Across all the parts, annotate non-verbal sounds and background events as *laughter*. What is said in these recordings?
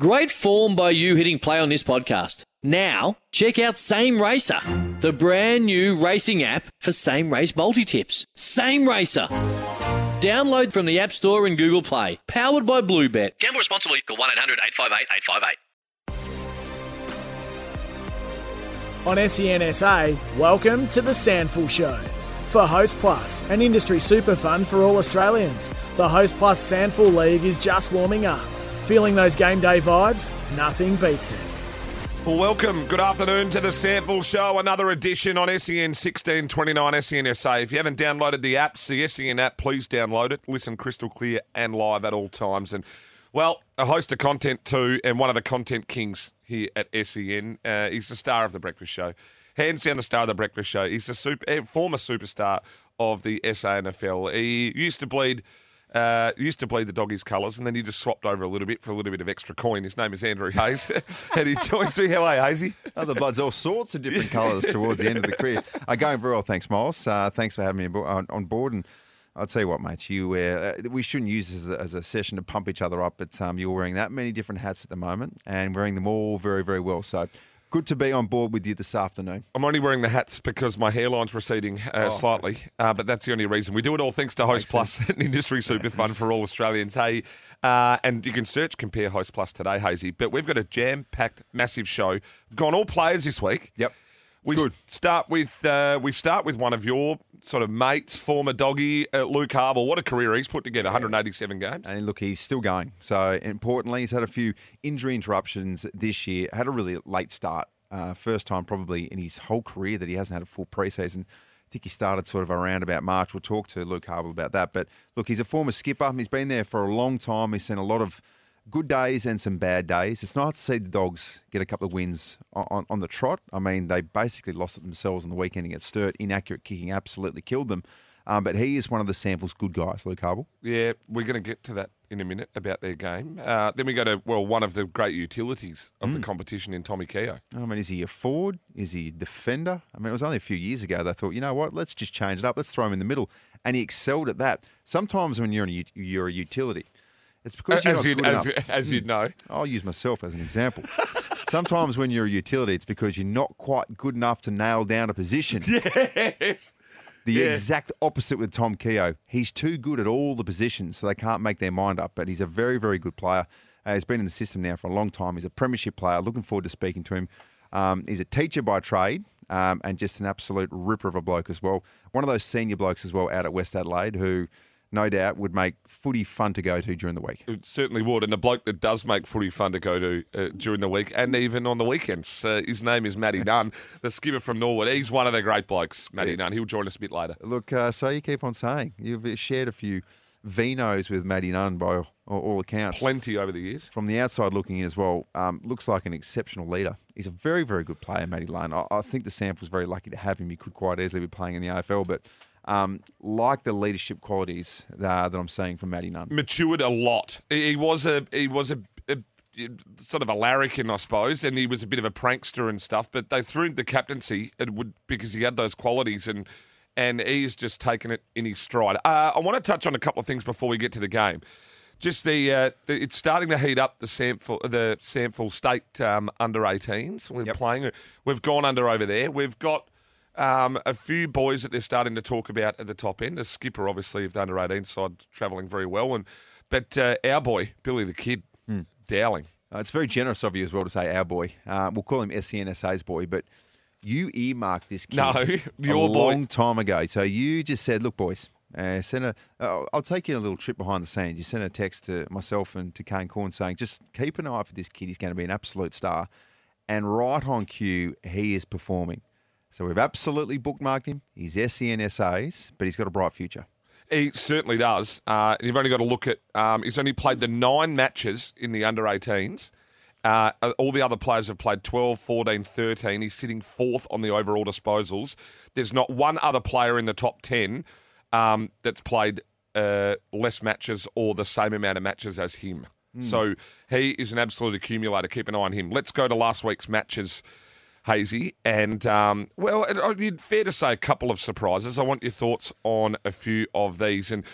Great form by you hitting play on this podcast. Now, check out Same Racer, the brand new racing app for same race multi tips. Same Racer. Download from the App Store and Google Play. Powered by Bluebet. Gamble responsibly. Call 1 800 858 858. On SENSA, welcome to the SANFL Show. For Host Plus, an industry super fund for all Australians, the Host Plus SANFL League is just warming up. Feeling those game day vibes? Nothing beats it. Well, welcome. Good afternoon to the SANFL Show. Another edition on SEN 1629 SENSA. If you haven't downloaded the apps, the SEN app, please download it. Listen crystal clear and live at all times. And, well, a host of content too, and one of the content kings here at SEN. Uh, he's the star of The Breakfast Show. Hands down the star of The Breakfast Show. He's a super, former superstar of the SANFL. He used to bleed uh, used to bleed the doggies' colours, and then he just swapped over a little bit for a little bit of extra coin. His name is Andrew Hayes, *laughs* and he joins me. How are you, Hazy? Oh, the blood's all sorts of different colours towards the end of the career. Uh, going very well, thanks, Miles. Uh, thanks for having me on, on board. And I'll tell you what, mate, you uh, we shouldn't use this as a, as a session to pump each other up, but um, you're wearing that many different hats at the moment and wearing them all very, very well. So good to be on board with you this afternoon. I'm only wearing the hats because my hairline's receding uh, Oh. slightly, uh, but that's the only reason. We do it all thanks to Host Plus, an *laughs* industry super fun for all Australians. Hey, uh, and you can search Compare Host Plus today, Hazy. But we've got a jam-packed, massive show. We've gone all players this week. Yep. We good. start with uh, we start with one of your sort of mates, former doggy, uh, Luke Habel. What a career he's put together, 187 games. And look, he's still going. So importantly, he's had a few injury interruptions this year. Had a really late start. Uh, first time probably in his whole career that he hasn't had a full preseason. I think he started sort of around about March. We'll talk to Luke Habel about that. But look, he's a former skipper. He's been there for a long time. He's seen a lot of good days and some bad days. It's nice to see the dogs get a couple of wins on, on, on the trot. I mean, they basically lost it themselves on the weekend against Sturt. Inaccurate kicking absolutely killed them. Um, but he is one of the SANFL's good guys, Luke Habel. Yeah, we're going to get to that in a minute about their game. Uh, then we go to well, one of the great utilities of the competition in Tommy Keogh. I mean, is he a forward? Is he a defender? I mean, it was only a few years ago they thought, you know what, let's just change it up. Let's throw him in the middle. And he excelled at that. Sometimes when you're, in you're a utility, it's because you're As not you good as, as you'd know, I'll use myself as an example. *laughs* Sometimes when you're a utility, it's because you're not quite good enough to nail down a position. *laughs* yes. The Yeah. exact opposite with Tom Keogh. He's too good at all the positions, so they can't make their mind up. But he's a very, very good player. Uh, he's been in the system now for a long time. He's a premiership player. Looking forward to speaking to him. Um, he's a teacher by trade um, and just an absolute ripper of a bloke as well. One of those senior blokes as well out at West Adelaide who, no doubt, would make footy fun to go to during the week. It certainly would. And a bloke that does make footy fun to go to uh, during the week and even on the weekends. Uh, his name is Matty Nunn, the skipper from Norwood. He's one of the great blokes, Matty Nunn. He'll join us a bit later. Look, uh, so you keep on saying you've shared a few vinos with Matty Nunn by all, all accounts. Plenty over the years. from the outside looking in as well, um, looks like an exceptional leader. He's a very, very good player, Matty Lane. I, I think the SANFL's was very lucky to have him. He could quite easily be playing in the AFL, but um, like the leadership qualities uh, that I'm seeing from Matty Nunn. Matured a lot. He was a he was a, a sort of a larrikin, I suppose, and he was a bit of a prankster and stuff. But they threw him the captaincy it would because he had those qualities and. And he's just taken it in his stride. Uh, I want to touch on a couple of things before we get to the game. Just the, uh, the it's starting to heat up the SANFL the SANFL State um, under 18s. We're Yep. playing. We've gone under over there. We've got um, a few boys that they're starting to talk about at the top end. The skipper, obviously, of the under 18 side, travelling very well, and but uh, our boy Billy the Kid, Dowling. Uh, it's very generous of you as well to say our boy. Uh, we'll call him SENSA's boy, but you earmarked this kid No, *laughs* a your boy. long time ago. So you just said, look, boys, uh, send a, uh, I'll take you on a little trip behind the scenes. You sent a text to myself and to Kane Cornes saying, just keep an eye for this kid. He's going to be an absolute star. And right on cue, he is performing. So we've absolutely bookmarked him. He's SENSA's, but he's got a bright future. He certainly does. Uh, you've only got to look at. Um, he's only played the nine matches in the under 18s. Uh, all the other players have played 12, 14, 13. He's sitting fourth on the overall disposals. There's not one other player in the top 10 um, that's played uh, less matches or the same amount of matches as him. So he is an absolute accumulator. Keep an eye on him. Let's go to last week's matches, Hazy. And, um, well, it- it'd be fair to say a couple of surprises. I want your thoughts on a few of these. And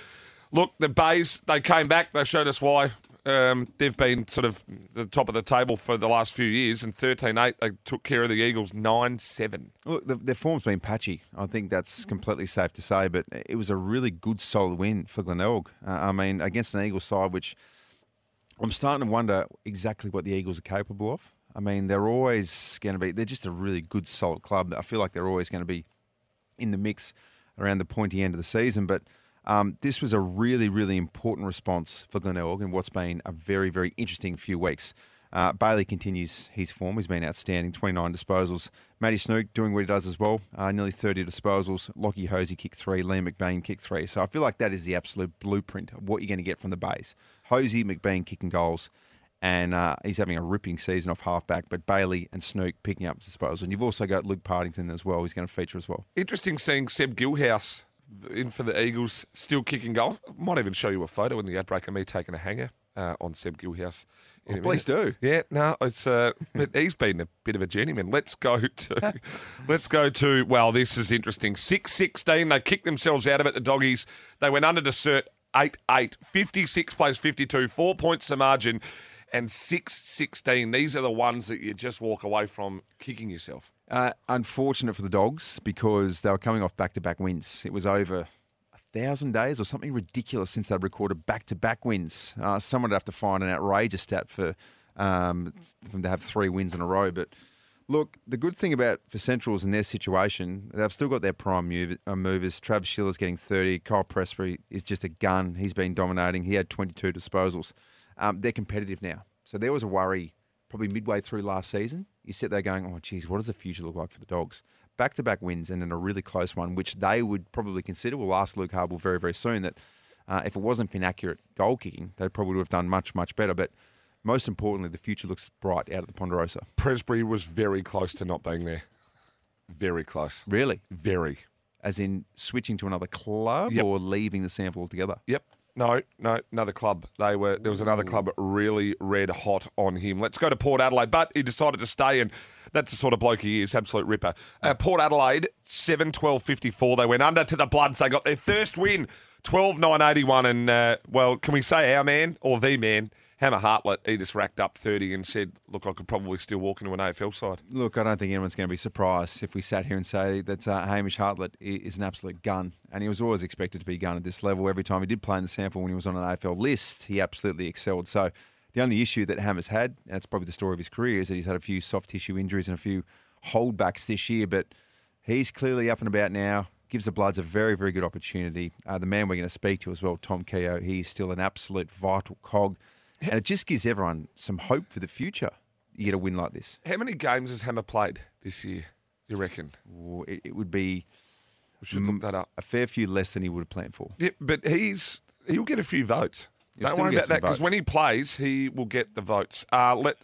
look, the Bays, they came back. They showed us why Um, they've been sort of the top of the table for the last few years, and 13-8, they took care of the Eagles 9-7. Look, the, their form's been patchy. I think that's completely safe to say, but it was a really good, solid win for Glenelg. Uh, I mean, against an Eagles side, which I'm starting to wonder exactly what the Eagles are capable of. I mean, they're always going to be, they're just a really good, solid club. I feel like they're always going to be in the mix around the pointy end of the season, but um, this was a really, really important response for Glenelg in what's been a very, very interesting few weeks. Uh, Bailey continues his form. He's been outstanding. 29 disposals. Matty Snook doing what he does as well. Uh, nearly 30 disposals. Lockie Hosie kicked three. Liam McBain kicked three. So I feel like that is the absolute blueprint of what you're going to get from the base. Hosie, McBain kicking goals. And uh, he's having a ripping season off halfback, but Bailey and Snook picking up disposals. And you've also got Luke Partington as well. He's going to feature as well. Interesting seeing Seb Gilhouse in for the Eagles, still kicking goal. Might even show you a photo in the outbreak of me taking a hanger uh, on Seb Gilhouse. Oh, please do. Yeah, no, it's uh, *laughs* but he's been a bit of a journeyman. Let's go to, *laughs* let's go to. Well, this is interesting. Six sixteen. They kicked themselves out of it. The doggies. They went under to Sturt 8-8. 56 plays 52. Four points the margin. And 6-16. These are the ones that you just walk away from kicking yourself. Uh, unfortunate for the Dogs because they were coming off back to back wins. It was over a thousand days or something ridiculous since they'd recorded back to back wins. Uh, someone would have to find an outrageous stat for, um, them to have three wins in a row. But look, the good thing about for Centrals in their situation, they've still got their prime move, uh, movers. Trav Schiller's getting 30. Kyle Presbury is just a gun. He's been dominating. He had 22 disposals. Um, they're competitive now. So there was a worry probably midway through last season. You sit there going, oh, geez, what does the future look like for the Dogs? Back to back wins and then a really close one, which they would probably consider. We'll ask Luke Habel very, very soon that uh, if it wasn't for inaccurate goal kicking, they probably would have done much, much better. But most importantly, the future looks bright out of the Ponderosa. Presbury was very close to not being there. Very close. Really? Very. As in switching to another club Yep. or leaving the SANFL altogether? Yep. No, no, another club. They were there was another club really red hot on him. Let's go to Port Adelaide, but he decided to stay, and that's the sort of bloke he is, absolute ripper. Uh, Port Adelaide, 7 12 54. They went under to the Bloods. They got their first win, 12 9 81. And, uh, well, can we say our man or the man? Hammer Hartlett, he just racked up 30 and said, Look, I could probably still walk into an AFL side. Look, I don't think anyone's going to be surprised if we sat here and say that uh, Hamish Hartlett is an absolute gun. And he was always expected to be a gun at this level. Every time he did play in the SANFL when he was on an AFL list, he absolutely excelled. So the only issue that Hammer's had, and it's probably the story of his career, is that he's had a few soft tissue injuries and a few holdbacks this year. But he's clearly up and about now. Gives the Bloods a very, very good opportunity. Uh, the man we're going to speak to as well, Tom Keogh, he's still an absolute vital cog. And it just gives everyone some hope for the future. You get a win like this. How many games has Hammer played this year, you reckon? Ooh, It, it would be We should look that up. a fair few less than he would have planned for. Yeah, but he's he'll get a few votes. He'll Don't worry about that because when he plays, he will get the votes. Uh, let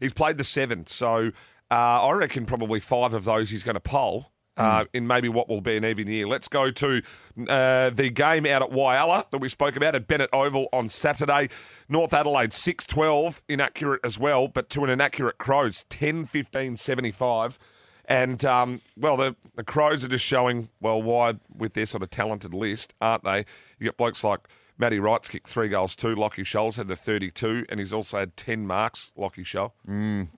he's played the seven, so uh, I reckon probably five of those he's going to poll. Uh, in maybe what will be an even year. Let's go to uh, the game out at Whyalla that we spoke about at Bennett Oval on Saturday. North Adelaide 6 12, inaccurate as well, but to an inaccurate Crows 10 15 75. And, um, well, the, the Crows are just showing, well, why with their sort of talented list, aren't they? You get blokes like Matty Wright's kicked three goals too. Lockie Sholl's had the 32, and he's also had 10 marks, Lockie Sholl.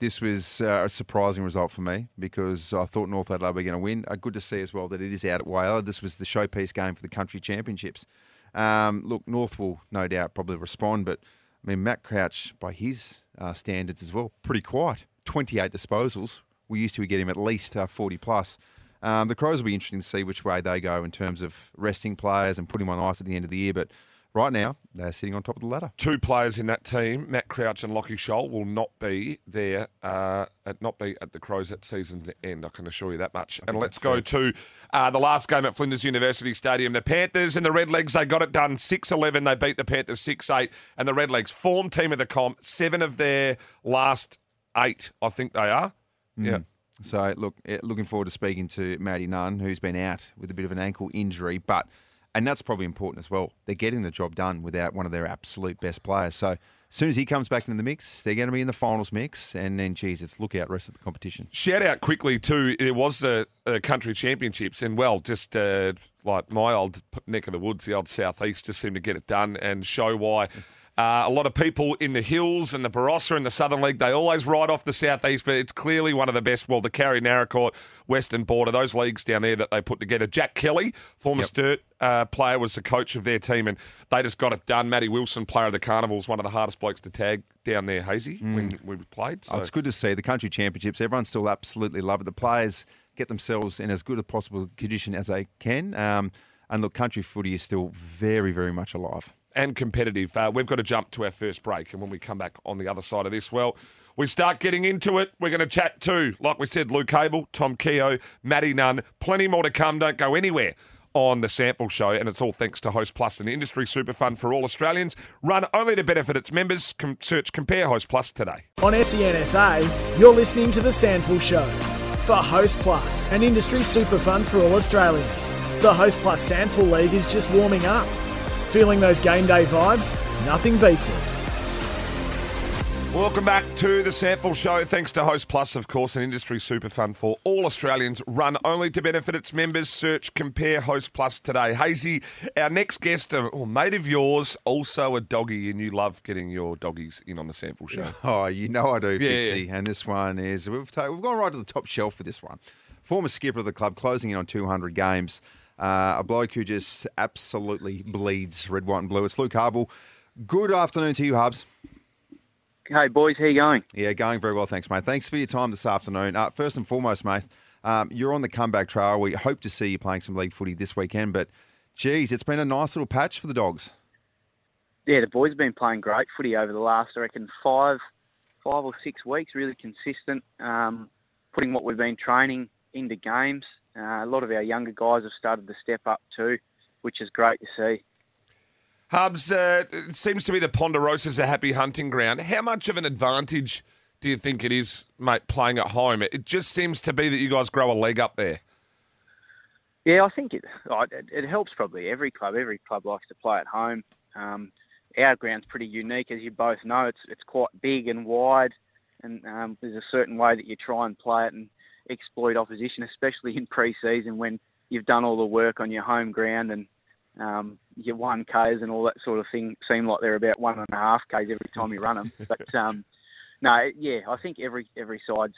This was uh, a surprising result for me because I thought North Adelaide were going to win. Uh, good to see as well that it is out at Wales. This was the showpiece game for the country championships. Um, look, North will no doubt probably respond, but I mean, Matt Crouch, by his uh, standards as well, pretty quiet. 28 disposals. We used to get him at least uh, 40 plus. Um, the Crows will be interesting to see which way they go in terms of resting players and putting them on ice at the end of the year. But right now, they're sitting on top of the ladder. Two players in that team, Matt Crouch and Lockie Sholl, will not be there, uh, at, not be at the Crows at season's end. I can assure you that much. And let's go to uh, the last game at Flinders University Stadium. The Panthers and the Redlegs, they got it done 6 11. They beat the Panthers 6 8. And the Redlegs, form team of the comp, seven of their last eight, I think they are. Yeah. So look, eh, looking forward to speaking to Matty Nunn, who's been out with a bit of an ankle injury, but and that's probably important as well. They're getting the job done without one of their absolute best players. So as soon as he comes back into the mix, they're going to be in the finals mix, and then geez, it's look out rest of the competition. Shout out quickly too. It was the country championships, and well, just uh, like my old neck of the woods, the old southeast, just seemed to get it done and show why Uh, a lot of people in the Hills and the Barossa and the Southern League, they always ride off the Southeast, but it's clearly one of the best. Well, the Carry Naracoorte, Western Border, those leagues down there that they put together. Jack Kelly, former Yep. Sturt uh, player, was the coach of their team, and they just got it done. Matty Wilson, player of the Carnivals, one of the hardest blokes to tag down there, Hazy, when we played. So. Oh, it's good to see the country championships. Everyone still absolutely love it. The players get themselves in as good a possible condition as they can. Um, and look, country footy is still very, very much alive. And competitive. Uh, we've got to jump to our first break, and when we come back on the other side of this, well, we start getting into it. We're going to chat too, like we said, Luke Habel, Tom Keogh, Matty Nunn, plenty more to come. Don't go anywhere on the SANFL Show, and it's all thanks to Host Plus, an industry super fund for all Australians, run only to benefit its members. Com- search Compare Host Plus today. On SENSA, you're listening to The SANFL Show. For Host Plus, an industry super fund for all Australians. The Host Plus SANFL League is just warming up. Feeling those game day vibes? Nothing beats it. Welcome back to the SANFL Show. Thanks to Host Plus, of course, an industry super fund for all Australians, run only to benefit its members. Search Compare Host Plus today. Hazy, our next guest, uh, a oh, mate of yours, also a doggy, and you love getting your doggies in on the SANFL Show. *laughs* Oh, you know I do, Yeah. Fitzy. And this one is we've ta- we've gone right to the top shelf for this one. Former skipper of the club, closing in on 200 games. Uh, a bloke who just absolutely bleeds red, white, and blue. It's Luke Habel. Good afternoon to you, Hubs. Hey boys, how you going? Yeah, going very well, thanks, mate. Thanks for your time this afternoon. Uh, first and foremost, mate, um, you're on the comeback trail. We hope to see you playing some league footy this weekend, but geez, it's been a nice little patch for the dogs. Yeah, the boys have been playing great footy over the last, I reckon, five, five or six weeks. Really consistent, um, putting what we've been training into games. Uh, a lot of our younger guys have started to step up too, which is great to see. Hubs, uh, it seems to be the Ponderosa's a happy hunting ground. How much of an advantage do you think it is, mate, playing at home? It just seems to be that you guys grow a leg up there. Yeah, I think it, it it helps probably every club. Every club likes to play at home. Um, our ground's pretty unique, as you both know. It's it's quite big and wide, and um, there's a certain way that you try and play it and exploit opposition, especially in pre-season when you've done all the work on your home ground and um, your one Ks and all that sort of thing seem like they're about one and a half Ks every time you run them. *laughs* But um, no, yeah, I think every every side's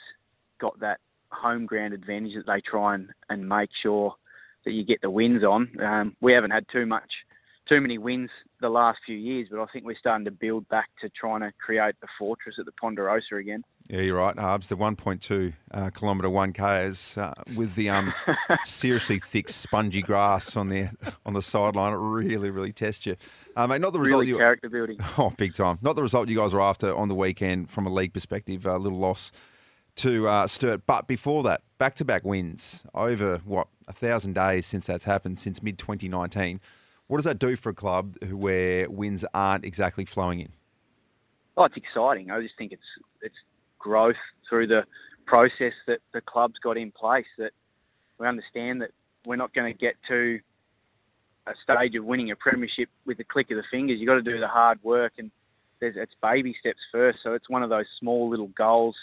got that home ground advantage that they try and, and make sure that you get the wins on. Um, we haven't had too much, too many wins the last few years, but I think we're starting to build back to trying to create the fortress at the Ponderosa again. Yeah, you're right, Hubs. The 1.2 uh, kilometre 1K is uh, with the um, *laughs* seriously thick, spongy grass on the on the sideline. It really, really tests you. Uh, mate, not the result Really you character building. *laughs* Oh, big time. Not the result you guys were after on the weekend from a league perspective. A little loss to uh, Sturt. But before that, back to back wins over, what, a thousand days since that's happened, since mid 2019. What does that do for a club where wins aren't exactly flowing in? Oh, it's exciting. I just think it's it's growth through the process that the club's got in place. That we understand that we're not going to get to a stage of winning a premiership with the click of the fingers. You've got to do the hard work, and it's baby steps first. So it's one of those small little goals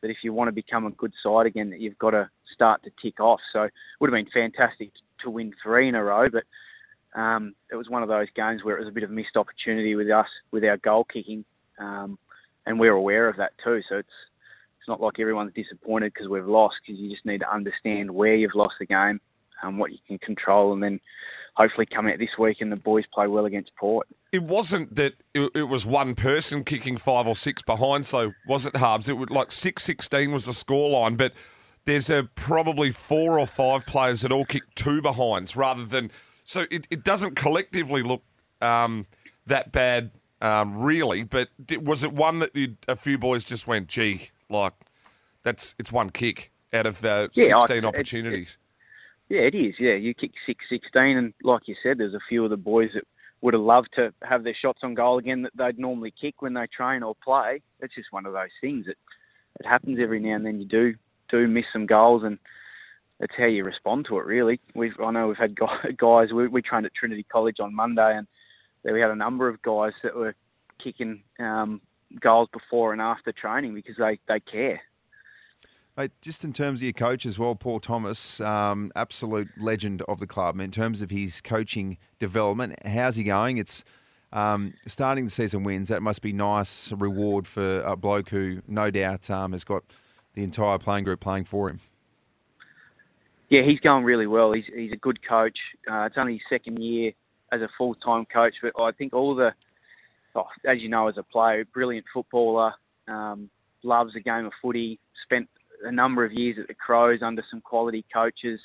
that if you want to become a good side again, that you've got to start to tick off. So it would have been fantastic to win three in a row, but um, it was one of those games where it was a bit of a missed opportunity with us with our goal kicking, um, and we're aware of that too. So it's it's not like everyone's disappointed because we've lost. Because you just need to understand where you've lost the game, um, what you can control, and then hopefully come out this week and the boys play well against Port. It wasn't that it, it was one person kicking five or six behind, so was it Harbs? It was like six sixteen was the scoreline, but there's a probably four or five players that all kicked two behinds rather than so it, it doesn't collectively look um, that bad um, really. But di- was it one that you, a few boys just went, gee, like that's it's one kick out of uh, Yeah, I- sixteen it- opportunities. Yeah, it is. Yeah, you kick six sixteen, and like you said, there's a few of the boys that would have loved to have their shots on goal again that they'd normally kick when they train or play. It's just one of those things. It it happens every now and then. You do do miss some goals, and it's how you respond to it. Really, we've I know we've had *laughs* guys. We, we trained at Trinity College on Monday, and there we had a number of guys that were kicking um, goals before and after training because they they care. Mate, just in terms of your coach as well, Paul Thomas, um, absolute legend of the club. In terms of his coaching development, how's he going? It's Um, starting the season wins, that must be nice reward for a bloke who no doubt um, has got the entire playing group playing for him. Yeah, he's going really well. He's he's a good coach. Uh, it's only his second year as a full time coach, but I think all the, oh, as you know, as a player, brilliant footballer, um, loves the game of footy. Spent a number of years at the Crows under some quality coaches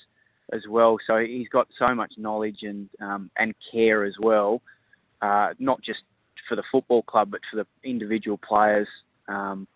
as well. So he's got so much knowledge and um, and care as well, uh, not just for the football club, but for the individual players um,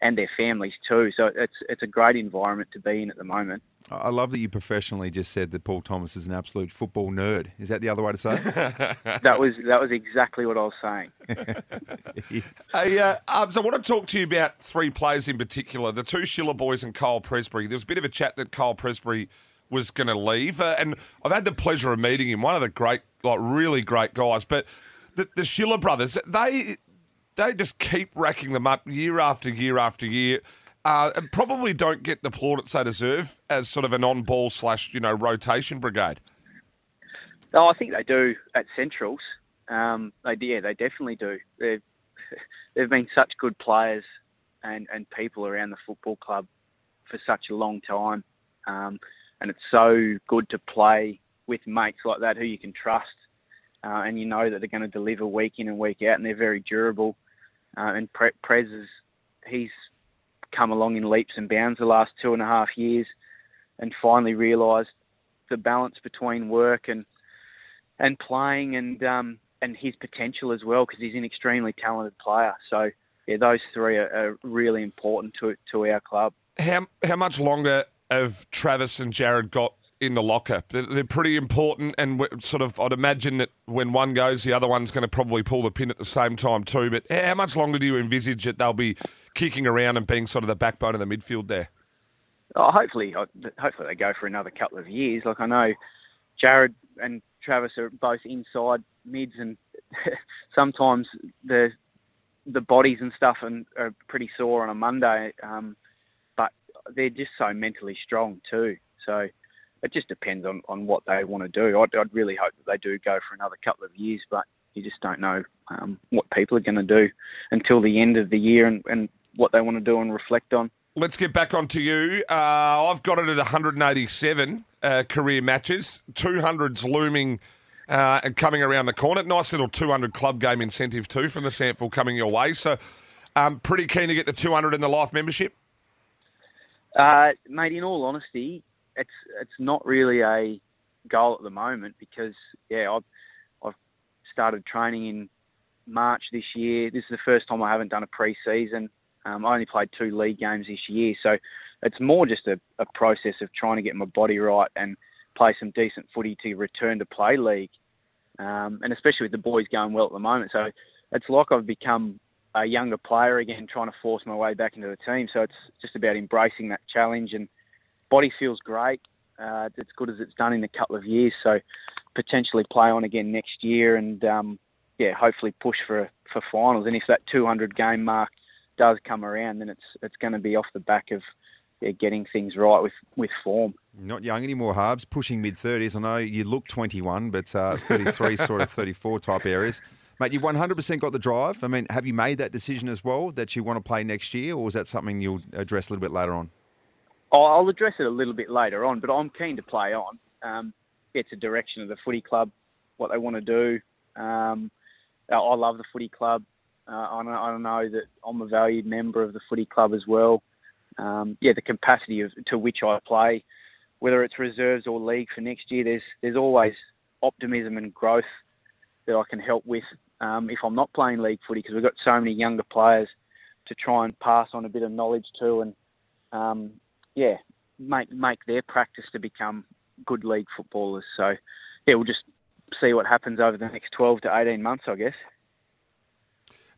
and their families too. So it's it's a great environment to be in at the moment. I love that you professionally just said that Paul Thomas is an absolute football nerd. Is that the other way to say it? *laughs* that was that was exactly what I was saying. *laughs* yes. Hey, uh, Ubs, I want to talk to you about three players in particular the two Schiller boys and Kyle Presbury. There was a bit of a chat that Kyle Presbury was going to leave, uh, and I've had the pleasure of meeting him. One of the great, like, really great guys. But the, the Schiller brothers, they they just keep racking them up year after year after year uh, and probably don't get the plaudits they deserve as sort of an on-ball slash you know rotation brigade. Oh, I think they do at Centrals. Um, they yeah, they definitely do. They've *laughs* they've been such good players and and people around the football club for such a long time, um, and it's so good to play with mates like that who you can trust, uh, and you know that they're going to deliver week in and week out, and they're very durable. Uh, and Pre- Prez is he's come along in leaps and bounds the last two and a half years, and finally realised the balance between work and and playing and um, and his potential as well because he's an extremely talented player. So yeah, those three are, are really important to to our club. How how much longer have Travis and Jared got in the locker? They're, they're pretty important, and sort of I'd imagine that when one goes, the other one's going to probably pull the pin at the same time too. But how much longer do you envisage that they'll be kicking around and being sort of the backbone of the midfield there? Oh, hopefully, hopefully they go for another couple of years. Like I know, Jared and Travis are both inside mids, and *laughs* sometimes the the bodies and stuff and are pretty sore on a Monday. Um, but they're just so mentally strong too. So it just depends on, on what they want to do. I'd, I'd really hope that they do go for another couple of years, but you just don't know um, what people are going to do until the end of the year and, and what they want to do and reflect on. Let's get back onto you. Uh, I've got it at 187 uh, career matches, 200s looming uh, and coming around the corner. Nice little 200 club game incentive too from the SANFL coming your way. So, um, pretty keen to get the 200 in the life membership. Uh, mate, in all honesty, it's it's not really a goal at the moment because yeah, I've I've started training in March this year. This is the first time I haven't done a pre-season. Um, I only played two league games this year, so it's more just a, a process of trying to get my body right and play some decent footy to return to play league. Um, and especially with the boys going well at the moment, so it's like I've become a younger player again, trying to force my way back into the team. So it's just about embracing that challenge and body feels great. Uh, it's good as it's done in a couple of years. So potentially play on again next year and um, yeah, hopefully push for for finals. And if that 200 game mark does come around, then it's it's going to be off the back of yeah, getting things right with, with form. Not young anymore, Harbs. Pushing mid 30s. I know you look 21, but uh, 33, *laughs* sort of 34 type areas. Mate, you've 100% got the drive. I mean, have you made that decision as well that you want to play next year, or is that something you'll address a little bit later on? I'll address it a little bit later on, but I'm keen to play on. Um, it's a direction of the footy club, what they want to do. Um, I love the footy club. Uh, I, know, I know that I'm a valued member of the footy club as well. Um, yeah, the capacity of, to which I play, whether it's reserves or league for next year, there's there's always optimism and growth that I can help with um, if I'm not playing league footy because we've got so many younger players to try and pass on a bit of knowledge to and um, yeah, make make their practice to become good league footballers. So yeah, we'll just see what happens over the next 12 to 18 months, I guess.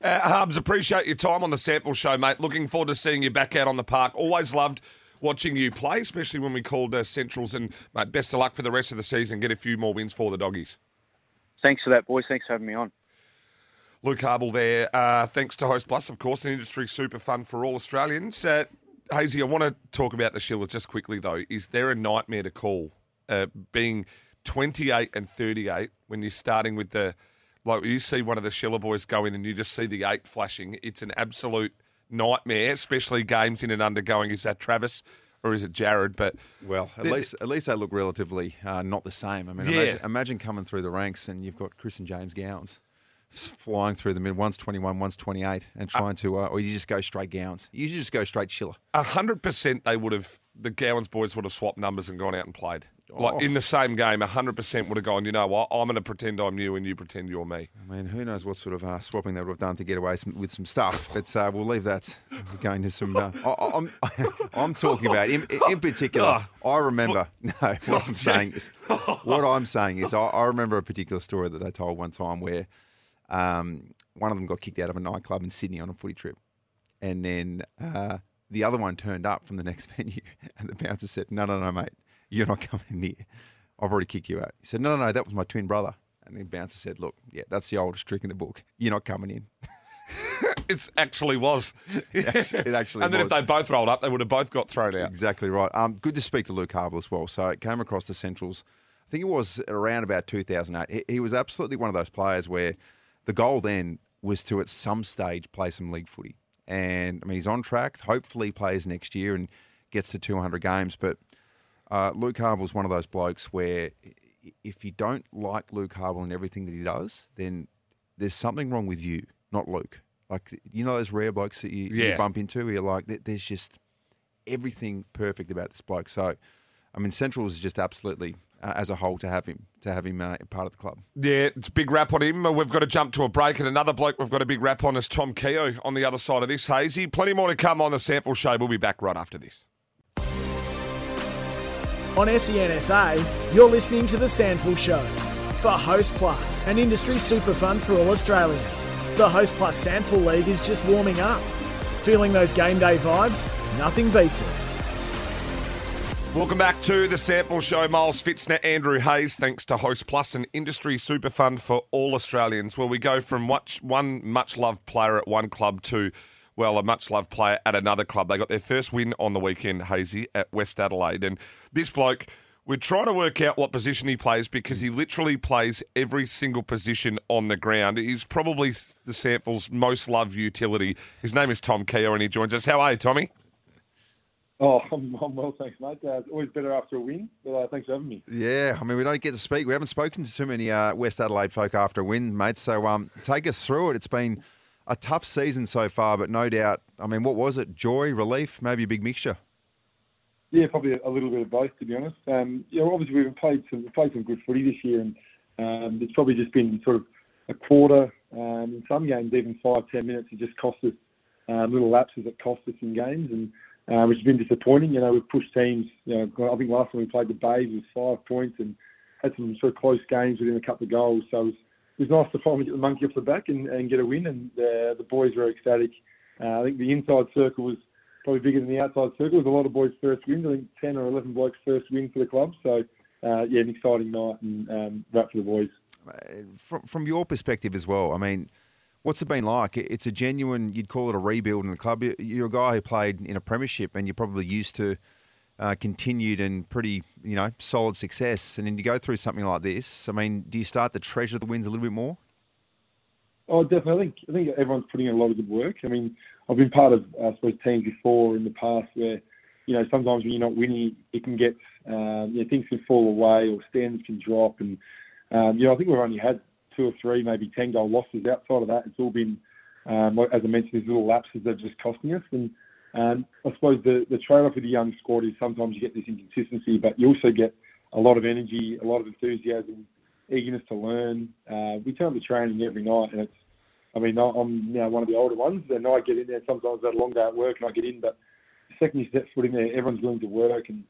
Uh, Hubs, appreciate your time on the SANFL Show, mate. Looking forward to seeing you back out on the park. Always loved watching you play, especially when we called uh, Centrals. And, mate, best of luck for the rest of the season. Get a few more wins for the doggies. Thanks for that, boys. Thanks for having me on. Luke Habel there. Uh, thanks to Host Plus, of course, an industry super fun for all Australians. Uh, Hazy, I want to talk about the Schillers just quickly, though. Is there a nightmare to call uh, being 28 and 38 when you're starting with the Like you see one of the Schiller boys go in and you just see the eight flashing. It's an absolute nightmare, especially games in and undergoing. Is that Travis or is it Jared? But Well, at The- least at least they look relatively uh, not the same. I mean, Yeah. imagine, imagine coming through the ranks and you've got Chris and James Gowans flying through the mid. One's twenty one, one's twenty eight, and trying to, uh, or you just go straight Gowans. You just go straight Schiller. a hundred percent they would have the Gowans boys would have swapped numbers and gone out and played. Oh. Like in the same game, a hundred percent would have gone. You know what? I'm going to pretend I'm you, and you pretend you're me. I mean, who knows what sort of uh, swapping they would have done to get away some, with some stuff. But uh, we'll leave that. *laughs* Going to some. Uh, I, I'm *laughs* I'm talking about in, in particular. *laughs* I remember. No, what I'm saying is, what I'm saying is, I, I remember a particular story that they told one time where um, one of them got kicked out of a nightclub in Sydney on a footy trip, and then uh, the other one turned up from the *laughs* next venue, and the bouncer said, "No, no, no, mate, you're not coming in here. I've already kicked you out." He said, "No, no, no, that was my twin brother." And the bouncer said, "Look, yeah, that's the oldest trick in the book. You're not coming in." *laughs* It actually was. *laughs* It actually and then was. if they both rolled up, they would have both got thrown out. Exactly right. Um, good to speak to Luke Habel as well. So it came across the Centrals. I think it was around about 2008. He, he was absolutely one of those players where the goal then was to at some stage play some league footy. And I mean, he's on track. Hopefully, plays next year and gets to 200 games. But uh, Luke Habel's one of those blokes where if you don't like Luke Habel and everything that he does, then there's something wrong with you, not Luke. Like you know those rare blokes that you, you bump into, where you're like, there's just everything perfect about this bloke. So, I mean, Central is just absolutely, uh, as a whole, to have him to have him uh, part of the club. Yeah, it's a big rap on him. We've got to jump to a break. And another bloke we've got a big rap on is Tom Keogh on the other side of this. Hazy, plenty more to come on the SANFL show. We'll be back right after this. On E SENSA, you're listening to The SANFL Show for Host Plus, an industry super fund for all Australians. The Host Plus SANFL League is just warming up. Feeling those game day vibes? Nothing beats it. Welcome back to the SANFL Show. Miles Pfitzner, Andrew Hayes. Thanks to Host Plus, an industry super fund for all Australians, where we go from much, one much loved player at one club to, well, a much loved player at another club. They got their first win on the weekend, Hazy, at West Adelaide. And this bloke, we're trying to work out what position he plays because he literally plays every single position on the ground. He's probably the SANFL's most loved utility. His name is Tom Keogh, and he joins us. How are you, Tommy? Oh, *laughs* I'm, I'm well, thanks, mate. Uh, it's always better after a win, but uh, thanks for having me. Yeah, I mean, we don't get to speak. We haven't spoken to too many uh, West Adelaide folk after a win, mate. So um, take us through it. It's been a tough season so far, but no doubt. I mean, what was it? Joy, relief, maybe a big mixture. Yeah, probably a little bit of both, to be honest. Um, you know, obviously we've played some we've played some good footy this year, and um, it's probably just been sort of a quarter. Um, in some games, even five ten minutes, it just cost us um, little lapses that cost us in games, and which has been disappointing. You know, we've pushed teams. You know, I think last time we played the Bays was five points, and had some sort of close games within a couple of goals. So it was, it was nice to finally get the monkey off the back and, and get a win, and uh, the boys were ecstatic. Uh, I think the inside circle was probably bigger than the outside circle. It was a lot of boys' first wins. I think 10 or 11 blokes' first win for the club. So, uh, yeah, an exciting night and um, wrap for the boys. Uh, From, from your perspective as well, I mean, what's it been like? It's a genuine, you'd call it a rebuild in the club. You- You're a guy who played in a premiership and you're probably used to uh, continued and pretty, you know, solid success. And then you go through something like this. I mean, do you start to treasure the wins a little bit more? Oh, definitely. I think I think everyone's putting in a lot of good work. I mean, I've been part of, I suppose, teams before in the past where, you know, sometimes when you're not winning, it can get, um, you know, things can fall away or standards can drop. And, um, you know, I think we've only had two or three, maybe 10 goal losses. Outside of that, it's all been, um, as I mentioned, these little lapses that are just costing us. And um, I suppose the, the trade off with the young squad is sometimes you get this inconsistency, but you also get a lot of energy, a lot of enthusiasm, eagerness to learn. Uh, we turn up to training every night, and it's I mean, I'm now one of the older ones, and I get in there. Sometimes had a long day at work, and I get in. But the second you step foot in there, everyone's willing to work and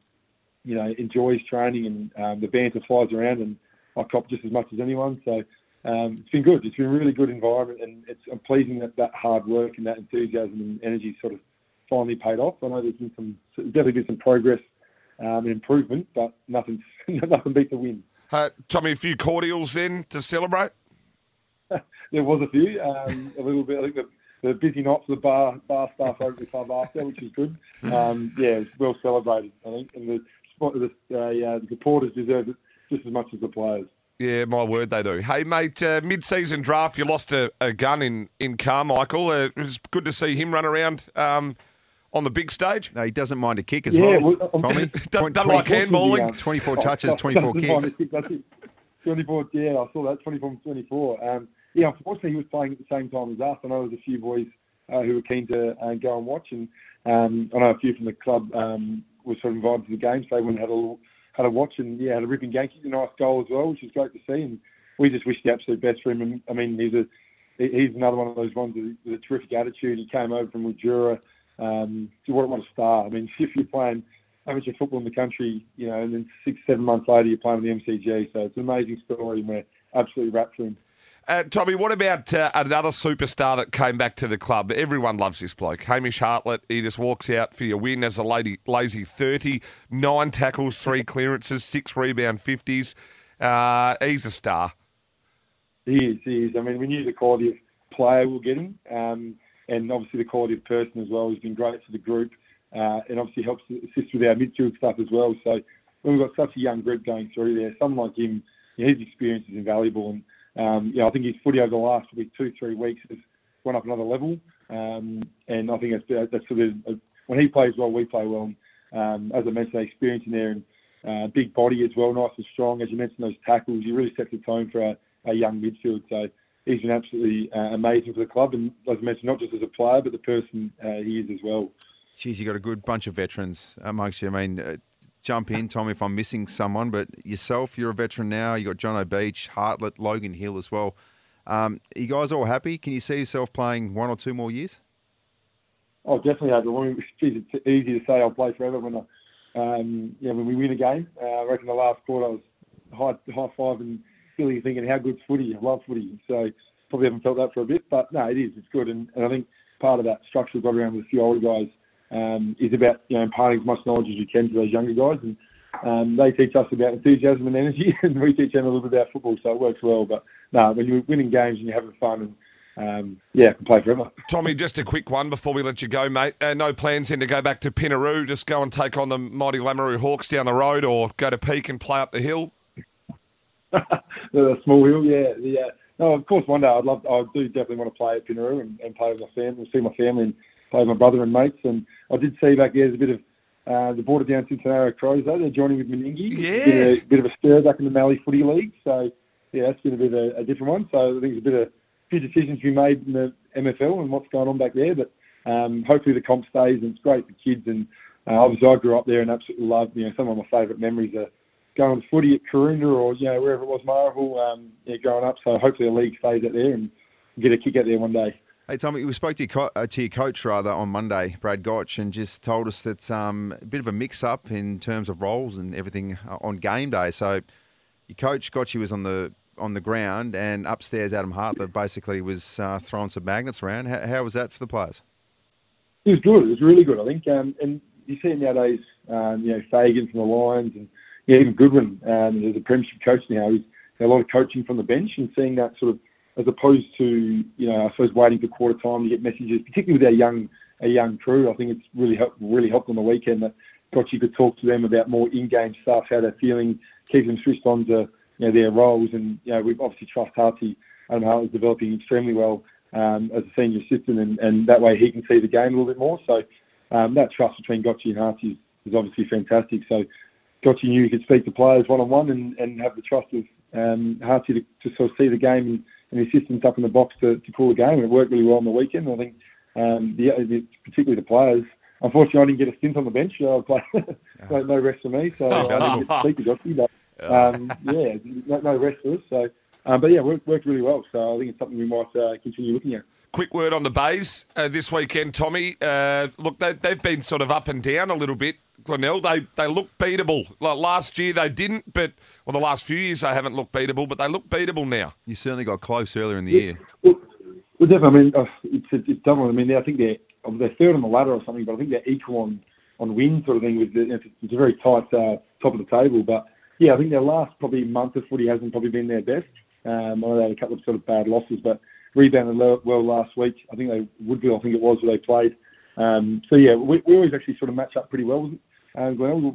you know enjoys training, and um, the banter flies around, and I cop just as much as anyone. So um, it's been good. It's been a really good environment, and it's I'm pleasing that that hard work and that enthusiasm and energy sort of finally paid off. I know there's been some definitely been some progress um, and improvement, but nothing *laughs* nothing beats a win. Uh, Tommy, a few cordials then to celebrate. *laughs* there was a few, um, a little bit. I think the, the busy night for the bar bar staff over the club after, which is good. Um, yeah, it was well celebrated, I think, and the spot the, uh, yeah, the supporters deserved it just as much as the players. Yeah, my word, they do. Hey, mate, uh, mid-season draft, you lost a, a gun in in Carmichael. Uh, it was good to see him run around um, on the big stage. No, he doesn't mind a kick as Yeah, well. well, I'm- Tommy, *laughs* Don't- don't like *laughs* 24 handballing. *laughs* 24 Oh, touches, 24 kicks. fine. That's it. 24, yeah, I saw that, 24 from 24. Um, yeah, unfortunately, he was playing at the same time as us. I know there was a few boys uh, who were keen to uh, go and watch, and um, I know a few from the club um, were sort of invited to the game, so they went and had a little, had a watch, and yeah, had a ripping kicked a nice goal as well, which was great to see, and we just wish the absolute best for him. And I mean, he's a he's another one of those ones with, a terrific attitude. He came over from Mildura. Um, what, what a star! I mean, *laughs* if you're playing amateur football in the country, you know, and then six, seven months later you're playing with the MCG. So it's an amazing story, and we're absolutely wrapped for him. Uh, Tommy, what about uh, another superstar that came back to the club? Everyone loves this bloke. Hamish Hartlett, he just walks out for your win as a lady, lazy 30, nine tackles, three *laughs* clearances, six rebound 50s. Uh, he's a star. He is, he is. I mean, we knew the quality of player we were getting, um, and obviously the quality of person as well. He's been great for the group, uh, and obviously helps assist with our midfield stuff as well. So when we've got such a young group going through there, someone like him, you know, his experience is invaluable. And um, know, I think his footy over the last week, two, three weeks has gone up another level. Um, and I think that's, that's sort of uh, when he plays well, we play well. Um, as I mentioned, experience in there and uh, big body as well, nice and strong. As you mentioned, those tackles, he really sets the tone for our, our young midfield. So he's been absolutely uh, amazing for the club. And as I mentioned, not just as a player, but the person uh, he is as well. Geez, you got a good bunch of veterans amongst you. I mean, uh, jump in, Tommy, if I'm missing someone, but yourself, you're a veteran now. You got Jono Beech, Hartlett, Logan Hill as well. Um, are you guys all happy? Can you see yourself playing one or two more years? Oh, definitely have. I mean, geez, it's easy to say I'll play forever when I, um, yeah, when we win a game. Uh, I reckon the last quarter I was high, high five and Billy thinking how good's footy. I love footy. So probably haven't felt that for a bit, but no, it is. It's good, and, and I think part of that structure got around with a few older guys um, is about you know imparting as much knowledge as you can to those younger guys, and um, they teach us about enthusiasm and energy, *laughs* and we teach them a little bit about football, so it works well. But no, when you're winning games and you're having fun, and um, yeah, can play forever. Tommy, just a quick one before we let you go, mate. Uh, no plans in to go back to Pinnaroo, just go and take on the mighty Lameroo Hawks down the road or go to Peak and play up the hill? *laughs* the small hill, yeah, yeah. No, of course, one day I'd love. I do definitely want to play at Pinnaroo and, and play with my family, see my family, and play with my brother and mates. And I did see back there, there's a bit of uh, the border down Cincinnati Crows. Though they're joining with Meningie. Yeah. bit, a, bit of a stir back in the Mallee Footy League. So yeah, that's been a bit of a, a different one. So I think there's a bit of few decisions to be made in the MFL and what's going on back there. But um, hopefully the comp stays and it's great for kids. And uh, obviously I grew up there and absolutely loved. You know, some of my favourite memories are going to footy at Karoonda or you know wherever it was, Marvel, um, yeah, growing up. So hopefully the league stays out there and get a kick out there one day. Hey, Tommy, we spoke to your, co- uh, to your coach rather on Monday, Brad Gotch, and just told us that um, a bit of a mix-up in terms of roles and everything uh, on game day. So your coach Gotchi was on the on the ground, and upstairs Adam Hartlett basically was uh, throwing some magnets around. How, how was that for the players? It was good. It was really good, I think. Um, and you see nowadays, um, you know, Fagan from the Lions and even Goodwin, um, as a premiership coach now, he's a lot of coaching from the bench and seeing that sort of as opposed to you know I suppose waiting for quarter time to get messages, particularly with our young our young crew. I think it's really helped really helped on the weekend that Gotchi could talk to them about more in-game stuff, how they're feeling, keep them switched on to you know their roles, and you know we've obviously trust Harty. Adam Hartley's developing extremely well um, as a senior assistant, and, and that way he can see the game a little bit more. So um, that trust between Gotchi and Harty is, is obviously fantastic. So Gotchi knew he could speak to players one on one and and have the trust of um, Harty to, to sort of see the game and, and the assistants up in the box to, to call the game. And it worked really well on the weekend. I think um, the, the particularly the players. Unfortunately, I didn't get a stint on the bench. So I play, *laughs* no, no rest for me, so I didn't get to speak to *laughs* Gotchi. But um, yeah, no, no rest for us. So, um, but yeah, worked, worked really well. So I think it's something we might uh, continue looking at. Quick word on the Bays uh, this weekend, Tommy. Uh, look, they, they've been sort of up and down a little bit. Glenelg, they they look beatable. Like last year they didn't, but well, the last few years they haven't looked beatable, but they look beatable now. You certainly got close earlier in the year. Well, well, definitely. I mean, uh, it's it's double. I mean, I think they're they're third on the ladder or something, but I think they're equal on on wins sort of thing. With the, it's a very tight uh, top of the table, but yeah, I think their last probably month of footy hasn't probably been their best. Um, I know they had a couple of sort of bad losses, but rebounded well last week. I think they Woodville, I think it was, where they played. Um, so yeah, we, we always actually sort of match up pretty well. Uh,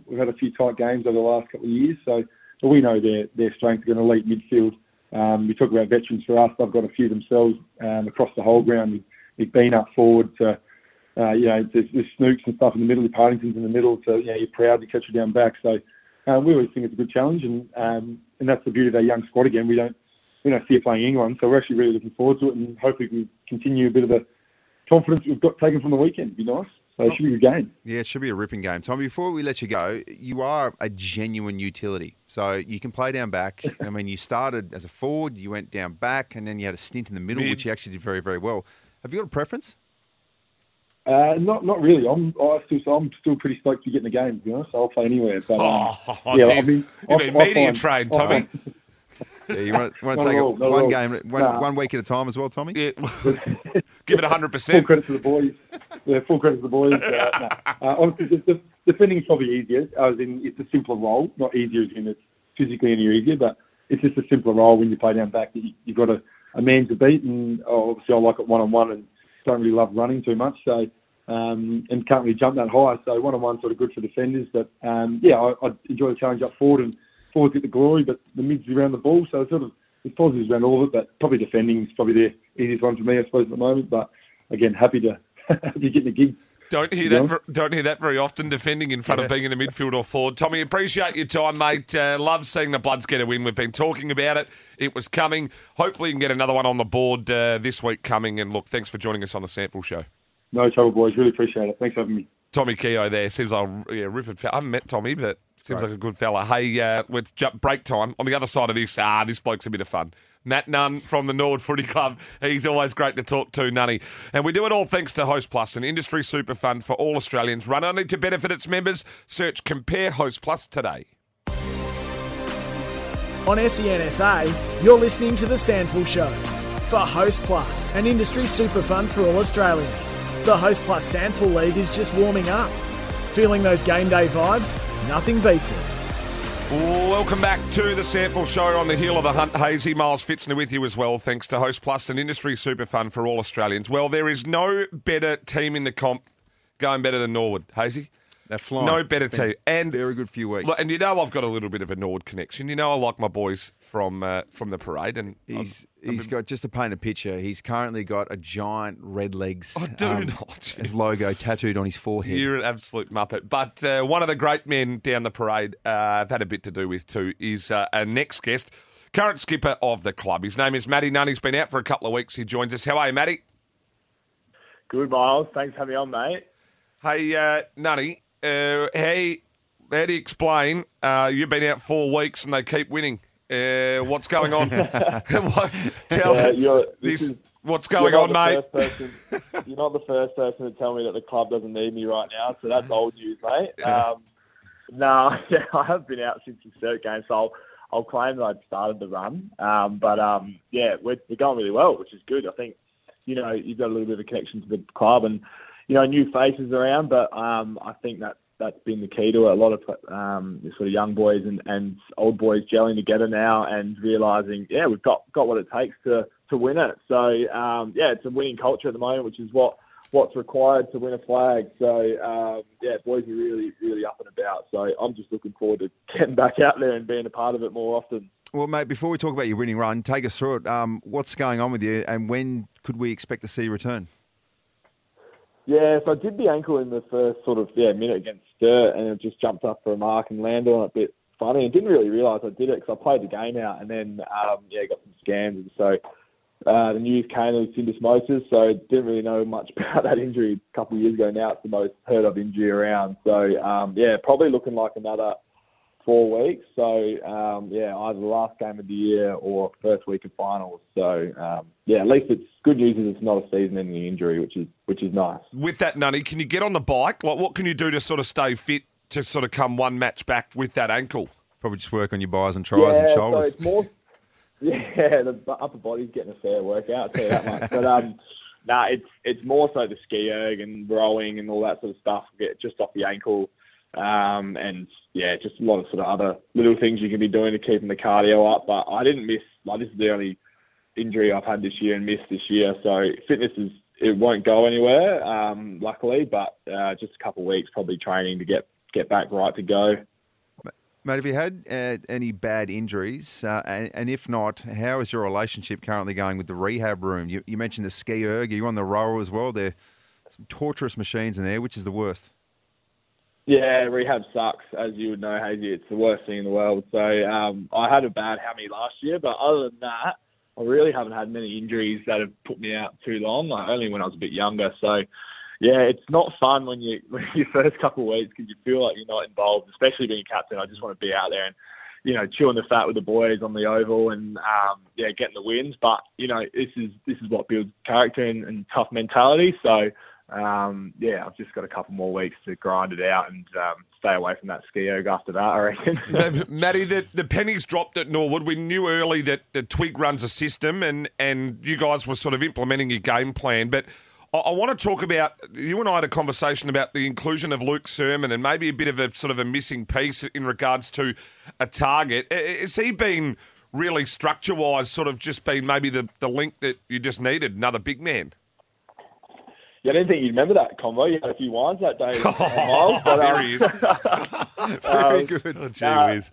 we've had a few tight games over the last couple of years, so we know their their strength is an elite midfield. Um, we talk about veterans for us. They've got a few themselves um, across the whole ground. We've, been up forward to, uh, you know, there's, there's Snooks and stuff in the middle, the Partingtons in the middle. So, you know, you're proud to catch you down back. So uh, we always think it's a good challenge. And um, and that's the beauty of our young squad again. We don't we don't see it playing Glenelg. So we're actually really looking forward to it. And hopefully we continue a bit of the confidence we've got taken from the weekend. It'd be nice. So it should be a game. Yeah, it should be a ripping game. Tom, before we let you go, you are a genuine utility. So you can play down back. *laughs* I mean, you started as a forward, you went down back, and then you had a stint in the middle, Mid. which you actually did very, very well. Have you got a preference? Uh, not not really. I'm I still so I'm still pretty stoked to get in the game. To be honest, I'll play anywhere. But um, *laughs* Oh, yeah, geez. I mean, You've I- been I media find- trained, I Tommy. Find- Yeah, you want to, want to take at it all, not at one all. game, one, Nah. one week at a time as well, Tommy? Yeah. *laughs* *laughs* Give it 100%. full credit to the boys. Yeah, full credit to the boys. Uh, no. *laughs* uh, honestly, the, the, defending is probably easier. As in, it's a simpler role. Not easier as in it's physically any easier, but it's just a simpler role when you play down back. You, you've got a, a man to beat, and oh, obviously I like it one on one, and don't really love running too much. So. Um, and can't really jump that high, so one on one sort of good for defenders. But um, yeah, I, I enjoy the challenge up forward, and forwards get the glory, but the mids around the ball. So it's sort of it's positives around all of it, but probably defending is probably the easiest one for me, I suppose, at the moment. But again, happy to *laughs* happy to get the gig. Don't hear that. Don't hear that very often. Defending in front of being in the midfield or forward. Tommy, appreciate your time, mate. Uh, love seeing the Bloods get a win. We've been talking about it. It was coming. Hopefully, you can get another one on the board uh, this week coming. And look, thanks for joining us on the SANFL Show. No trouble, boys. Really appreciate it. Thanks for having me. Tommy Keogh there says, "I'll yeah, rip it." I haven't met Tommy, but seems Great. like a good fella. Hey, uh, with ju- break time on the other side of this, ah, this bloke's a bit of fun. Matt Nunn from the Norwood Footy Club. He's always great to talk to, Nunny. And we do it all thanks to Host Plus, an industry super fund for all Australians, run only to benefit its members. Search Compare Host Plus today. On E SENSA, you're listening to The SANFL Show. For Host Plus, an industry super fund for all Australians. The Host Plus SANFL League is just warming up. Feeling those game day vibes? Nothing beats it. Welcome back to the SANFL Show on the heel of the hunt. Hazy Miles Pfitzner with you as well, thanks to Host Plus, an industry super fund for all Australians. Well, there is no better team in the comp going better than Norwood, Hazy. They're flying. No better team. And very good few weeks. Look, and you know I've got a little bit of a Nord connection. You know I like my boys from uh, from the parade, and He's I've- I've he's been- got just to paint a picture. He's currently got a giant red legs um, I do not. *laughs* logo tattooed on his forehead. You're an absolute muppet. But uh, one of the great men down the parade uh, I've had a bit to do with too is uh, our next guest, current skipper of the club. His name is Matty Nunn. He's been out for a couple of weeks. He joins us. How are you, Matty? Good, Miles. Thanks for having me on, mate. Hey, uh, Nunny, uh, how, how do you explain uh, you've been out four weeks and they keep winning? Uh, what's going on? *laughs* *laughs* Tell Yeah, you're- this, this is- what's going on, mate? person- you're not the first person to tell me that the club doesn't need me right now, so that's old news, mate. *laughs* Um, no, yeah, I have been out since the third game, so I'll, I'll claim that I've started the run. Um, but um, yeah, we're, we're going really well, which is good. I think you know you've got a little bit of a connection to the club, and you know new faces around, but um, I think that that's been the key to it. A lot of um, sort of young boys and, and old boys gelling together now and realising, yeah, we've got, got what it takes to, to win it. So um, yeah, it's a winning culture at the moment, which is what what's required to win a flag. So um, yeah, boys are really really up and about. So I'm just looking forward to *laughs* getting back out there and being a part of it more often. Well, mate, before we talk about your winning run, take us through it. Um, what's going on with you, and when could we expect to see you return? Yeah, so I did the ankle in the first sort of yeah minute against Sturt, and it just jumped up for a mark and landed on it a bit funny, and didn't really realise I did it because I played the game out, and then um, yeah got some scans, and so uh, the news came was syndesmosis, so didn't really know much *laughs* about that injury a couple of years ago. Now it's the most heard of injury around, so um, yeah, probably looking like another four weeks. So um, yeah, either the last game of the year or first week of finals. So um, yeah, at least it's good news is it's not a season-ending injury, which is which is nice. With that, Nunny, can you get on the bike? Like, what can you do to sort of stay fit to sort of come one match back with that ankle? Probably just work on your buys and tries and so shoulders. it's more. *laughs* Yeah, the upper body's getting a fair workout. I'll tell you that much. But um, *laughs* nah, it's it's more so the ski erg and rowing and all that sort of stuff. Get just off the ankle, um, and yeah, just a lot of sort of other little things you can be doing to keeping the cardio up. But I didn't miss. Like this is the only injury I've had this year and missed this year. So fitness is it won't go anywhere, um, luckily. But uh, just a couple of weeks probably training to get get back right to go. Mate, have you had uh, any bad injuries? Uh, and, and, if not, how is your relationship currently going with the rehab room? You, you mentioned the ski erg. Are you on the rower as well? There are some torturous machines in there. Which is the worst? Yeah, rehab sucks, as you would know, Hazy. It's the worst thing in the world. So um, I had a bad hammy last year, but other than that, I really haven't had many injuries that have put me out too long. Like only when I was a bit younger. So yeah, it's not fun when you *laughs* when your first couple of weeks because you feel like you're not involved, especially being captain. I just want to be out there and you know chewing the fat with the boys on the oval and um, yeah getting the wins. But you know this is this is what builds character and, and tough mentality. So um, yeah, I've just got a couple more weeks to grind it out and um, stay away from that ski erg after that, I reckon. *laughs* *laughs* Matty, the, the pennies dropped at Norwood. We knew early that the Twig runs a system and, and you guys were sort of implementing your game plan. But I, I want to talk about, you and I had a conversation about the inclusion of Luke Sermon and maybe a bit of a sort of a missing piece in regards to a target. Has he been really structure-wise sort of just been maybe the, the link that you just needed, another big man? Yeah, I didn't think you'd remember that convo. You had a few wines that day. *laughs* Oh, but, there um, he is. *laughs* Very um, good. Oh, gee uh, whiz.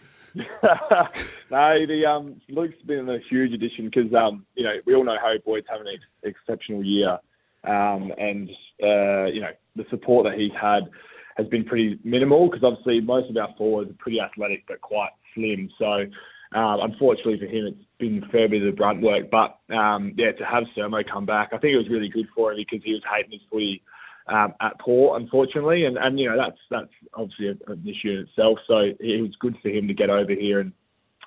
no, the um, Luke's been a huge addition because um, you know we all know Harry Boyd's having an ex- exceptional year, um, and uh, you know the support that he's had has been pretty minimal because obviously most of our forwards are pretty athletic but quite slim. So um, unfortunately for him, it's been fair bit of the brunt work. But um, yeah, to have Sermo come back, I think it was really good for him because he was hating his footy um, at Port, unfortunately, and and you know that's that's obviously an issue in itself. So it was good for him to get over here and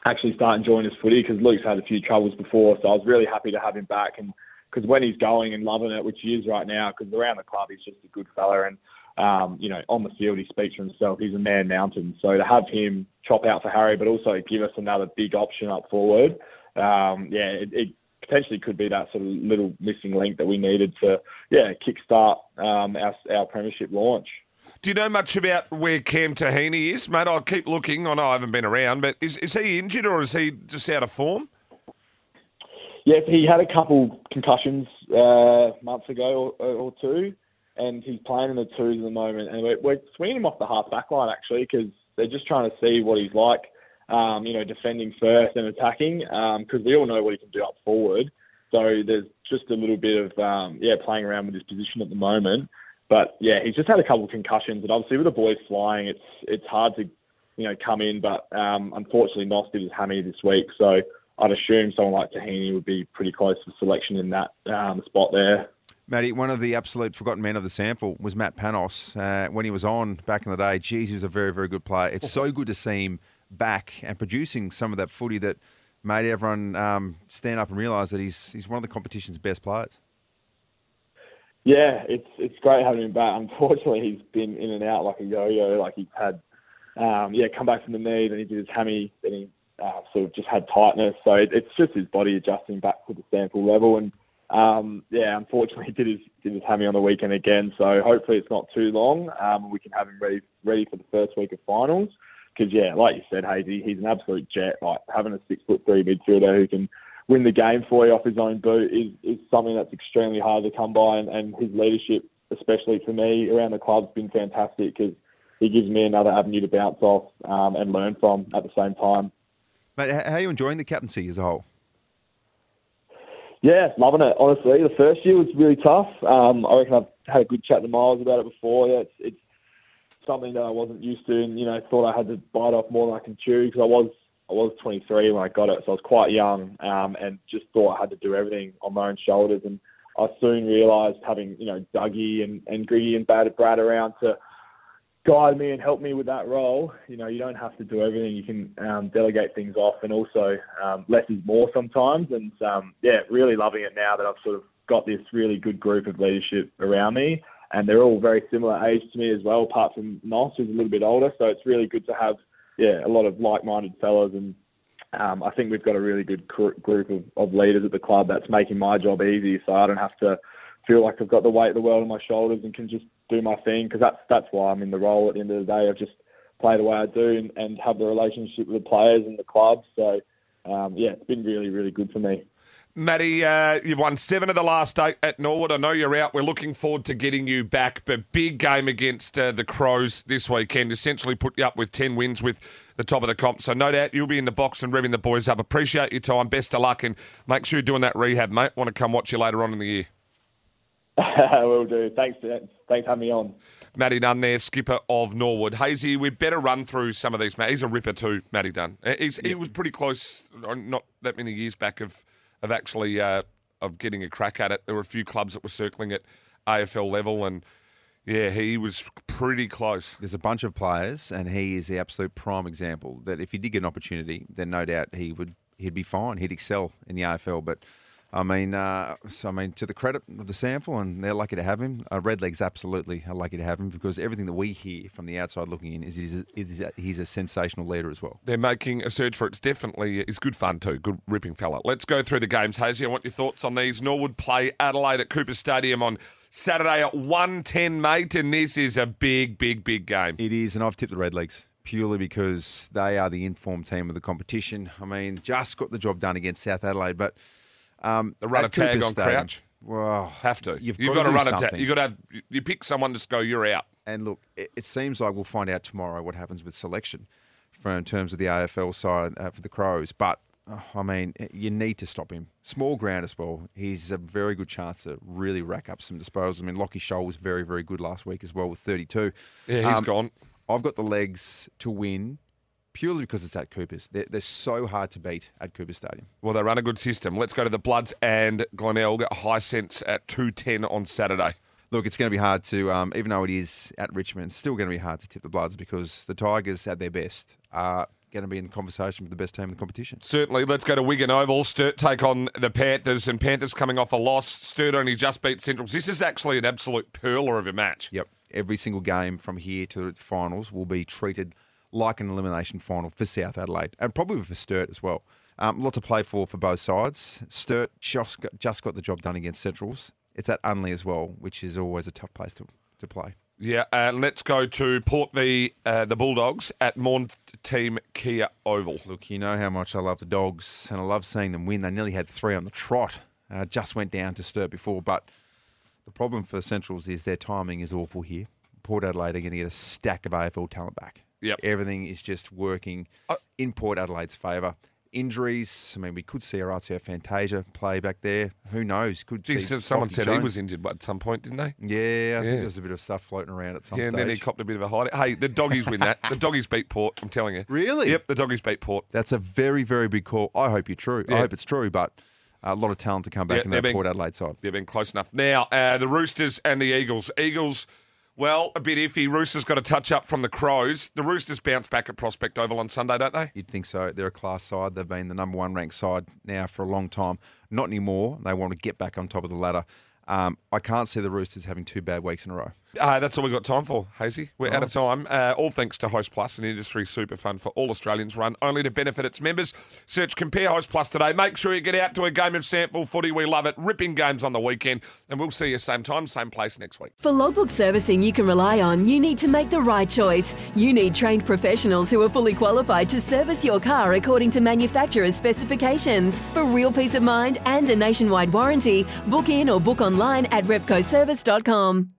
actually start enjoying his footy because Luke's had a few troubles before. So I was really happy to have him back and because when he's going and loving it, which he is right now, because around the club he's just a good fella and um, you know, on the field, he speaks for himself. He's a man mountain. So to have him chop out for Harry, but also give us another big option up forward, um, yeah, it, it, potentially could be that sort of little missing link that we needed to, yeah, kickstart um, our, our premiership launch. Do you know much about where Cam Taheny is, mate? I'll keep looking. I know I haven't been around, but is, is he injured or is he just out of form? Yes, he had a couple concussions uh, months ago or, or two and he's playing in the twos at the moment. And we're, we're swinging him off the half back line actually because they're just trying to see what he's like, um, you know, defending first and attacking because um, we all know what he can do up forward. So there's just a little bit of um, yeah playing around with his position at the moment. But yeah, he's just had a couple of concussions, and obviously with the boys flying, it's it's hard to you know come in. But um, unfortunately, Nos did his hammy this week, so I'd assume someone like Taheny would be pretty close to selection in that um, spot there. Matty, one of the absolute forgotten men of the SANFL was Matt Panos. Uh, when he was on back in the day, geez, he was a very, very good player. It's so good to see him back and producing some of that footy that made everyone um, stand up and realise that he's he's one of the competition's best players. Yeah, it's it's great having him back. *laughs* Unfortunately, he's been in and out like a yo-yo. Like he's had, um, yeah, come back from the knee, then he did his hammy, then he uh, sort of just had tightness. So it, it's just his body adjusting back to the SANFL level and um, yeah, unfortunately, *laughs* did his did his hammy on the weekend again. So hopefully, it's not too long. Um, we can have him ready ready for the first week of finals. Because yeah, like you said, Hazy, he's an absolute jet. Like having a six foot three midfielder who can win the game for you off his own boot is is something that's extremely hard to come by. And, and his leadership, especially for me around the club, has been fantastic because he gives me another avenue to bounce off um, and learn from at the same time. Mate, how are you enjoying the captaincy as a whole? Yeah, loving it. Honestly, the first year was really tough. Um, I reckon I've had a good chat to Miles about it before. Yeah, it's, it's something that I wasn't used to, and you know, thought I had to bite off more than I can chew because I was I was 23 when I got it, so I was quite young, um, and just thought I had to do everything on my own shoulders. And I soon realised having you know Dougie and and Griggy and Bad Brad around to guide me and help me with that role. You know, you don't have to do everything. You can um, delegate things off, and also um, less is more sometimes. And um, yeah, really loving it now that I've sort of got this really good group of leadership around me, and they're all very similar age to me as well, apart from Nos, who's a little bit older. So it's really good to have yeah a lot of like-minded fellows and. Um, I think we've got a really good group of, of leaders at the club that's making my job easy, so I don't have to feel like I've got the weight of the world on my shoulders and can just do my thing because that's that's why I'm in the role. At the end of the day, I've just play the way I do and, and have the relationship with the players and the club. So um, yeah, it's been really really good for me. Matty, uh, you've won seven of the last eight at Norwood. I know you're out. We're looking forward to getting you back. But big game against uh, the Crows this weekend. Essentially put you up with 10 wins with the top of the comp. So no doubt you'll be in the box and revving the boys up. Appreciate your time. Best of luck. And make sure you're doing that rehab, mate. Want to come watch you later on in the year. *laughs* Will do. Thanks. Thanks for having me on. Matty Nunn there, skipper of Norwood. Hazy, we better run through some of these. Matt, he's a ripper too, Matty Nunn. Uh, He's, He was pretty close, uh, not that many years back, of of actually uh, of getting a crack at it. There were a few clubs that were circling at AFL level, and yeah, he was pretty close. There's a bunch of players, and he is the absolute prime example that if he did get an opportunity, then no doubt he would he'd be fine. He'd excel in the AFL. But I mean, uh, so I mean, to the credit of the SANFL, and they're lucky to have him. Uh, Redlegs absolutely are lucky to have him because everything that we hear from the outside looking in is he's a, is a, he's a sensational leader as well. They're making a surge for it. It's definitely it's good fun too. Good ripping fella. Let's go through the games, Hazy. I want your thoughts on these. Norwood play Adelaide at Cooper Stadium on Saturday at 110, mate, and this is a big, big, big game. It is, and I've tipped the Redlegs purely because they are the informed team of the competition. I mean, just got the job done against South Adelaide, but um, The run a tag Cooper on Crouch. Well, Have to. You've, You've got, got to run a tag. You've got to have. You pick someone to go. You're out. And look, it, it seems like we'll find out tomorrow what happens with selection for in terms of the AFL side uh, for the Crows. But uh, I mean, you need to stop him. Small ground as well. He's a very good chance to really rack up some disposals. I mean, Lockie Sholl was very, very good last week as well with 32. Yeah, he's Um, gone. I've got the legs to win purely because it's at Cooper's. They're, they're so hard to beat at Cooper Stadium. Well, they run a good system. Let's go to the Bloods and Glenelg at Hisense at 210 on Saturday. Look, it's going to be hard to, um, even though it is at Richmond, it's still going to be hard to tip the Bloods because the Tigers, at their best, are going to be in the conversation with the best team in the competition. Certainly. Let's go to Wigan Oval. Sturt take on the Panthers, and Panthers coming off a loss. Sturt only just beat Centrals. This is actually an absolute pearler of a match. Yep. Every single game from here to the finals will be treated like an elimination final for South Adelaide and probably for Sturt as well. Um, lot to play for for both sides. Sturt just got, just got the job done against Centrals. It's at Unley as well, which is always a tough place to, to play. Yeah, uh, let's go to Port v uh, the Bulldogs at Maughan Thiem Kia Oval. Look, you know how much I love the Dogs and I love seeing them win. They nearly had three on the trot. Uh, just went down to Sturt before, but the problem for Centrals is their timing is awful here. Port Adelaide are going to get a stack of AFL talent back. Yep. Everything is just working Uh, in Port Adelaide's favour. Injuries, I mean, we could see Orazio Fantasia play back there. Who knows? Could see so someone said he was injured at some point, didn't they? Yeah, I think Yeah. there was a bit of stuff floating around at some Yeah, and then he copped a bit of a hiding. Hey, the doggies win that. The doggies beat Port, I'm telling you. Really? Yep, the doggies beat Port. That's a very, very big call. I hope you're true. Yeah. I hope it's true, but a lot of talent to come back Yeah, in that being- Port Adelaide side. They've been close enough. Now, uh, the Roosters and the Eagles. Eagles, well, a bit iffy. Roosters got a touch up from the Crows. The Roosters bounce back at Prospect Oval on Sunday, don't they? You'd think so. They're a class side. They've been the number one ranked side now for a long time. Not anymore. They want to get back on top of the ladder. Um, I can't see the Roosters having two bad weeks in a row. Uh, that's all we've got time for, Hazy. We're out of time. Uh, all thanks to Host Plus, an industry super fund for all Australians, run only to benefit its members. Search Compare Host Plus today. Make sure you get out to a game of SANFL footy. We love it. Ripping games on the weekend. And we'll see you same time, same place next week. For logbook servicing you can rely on, you need to make the right choice. You need trained professionals who are fully qualified to service your car according to manufacturer's specifications. For real peace of mind and a nationwide warranty, book in or book online at repcoservice.com.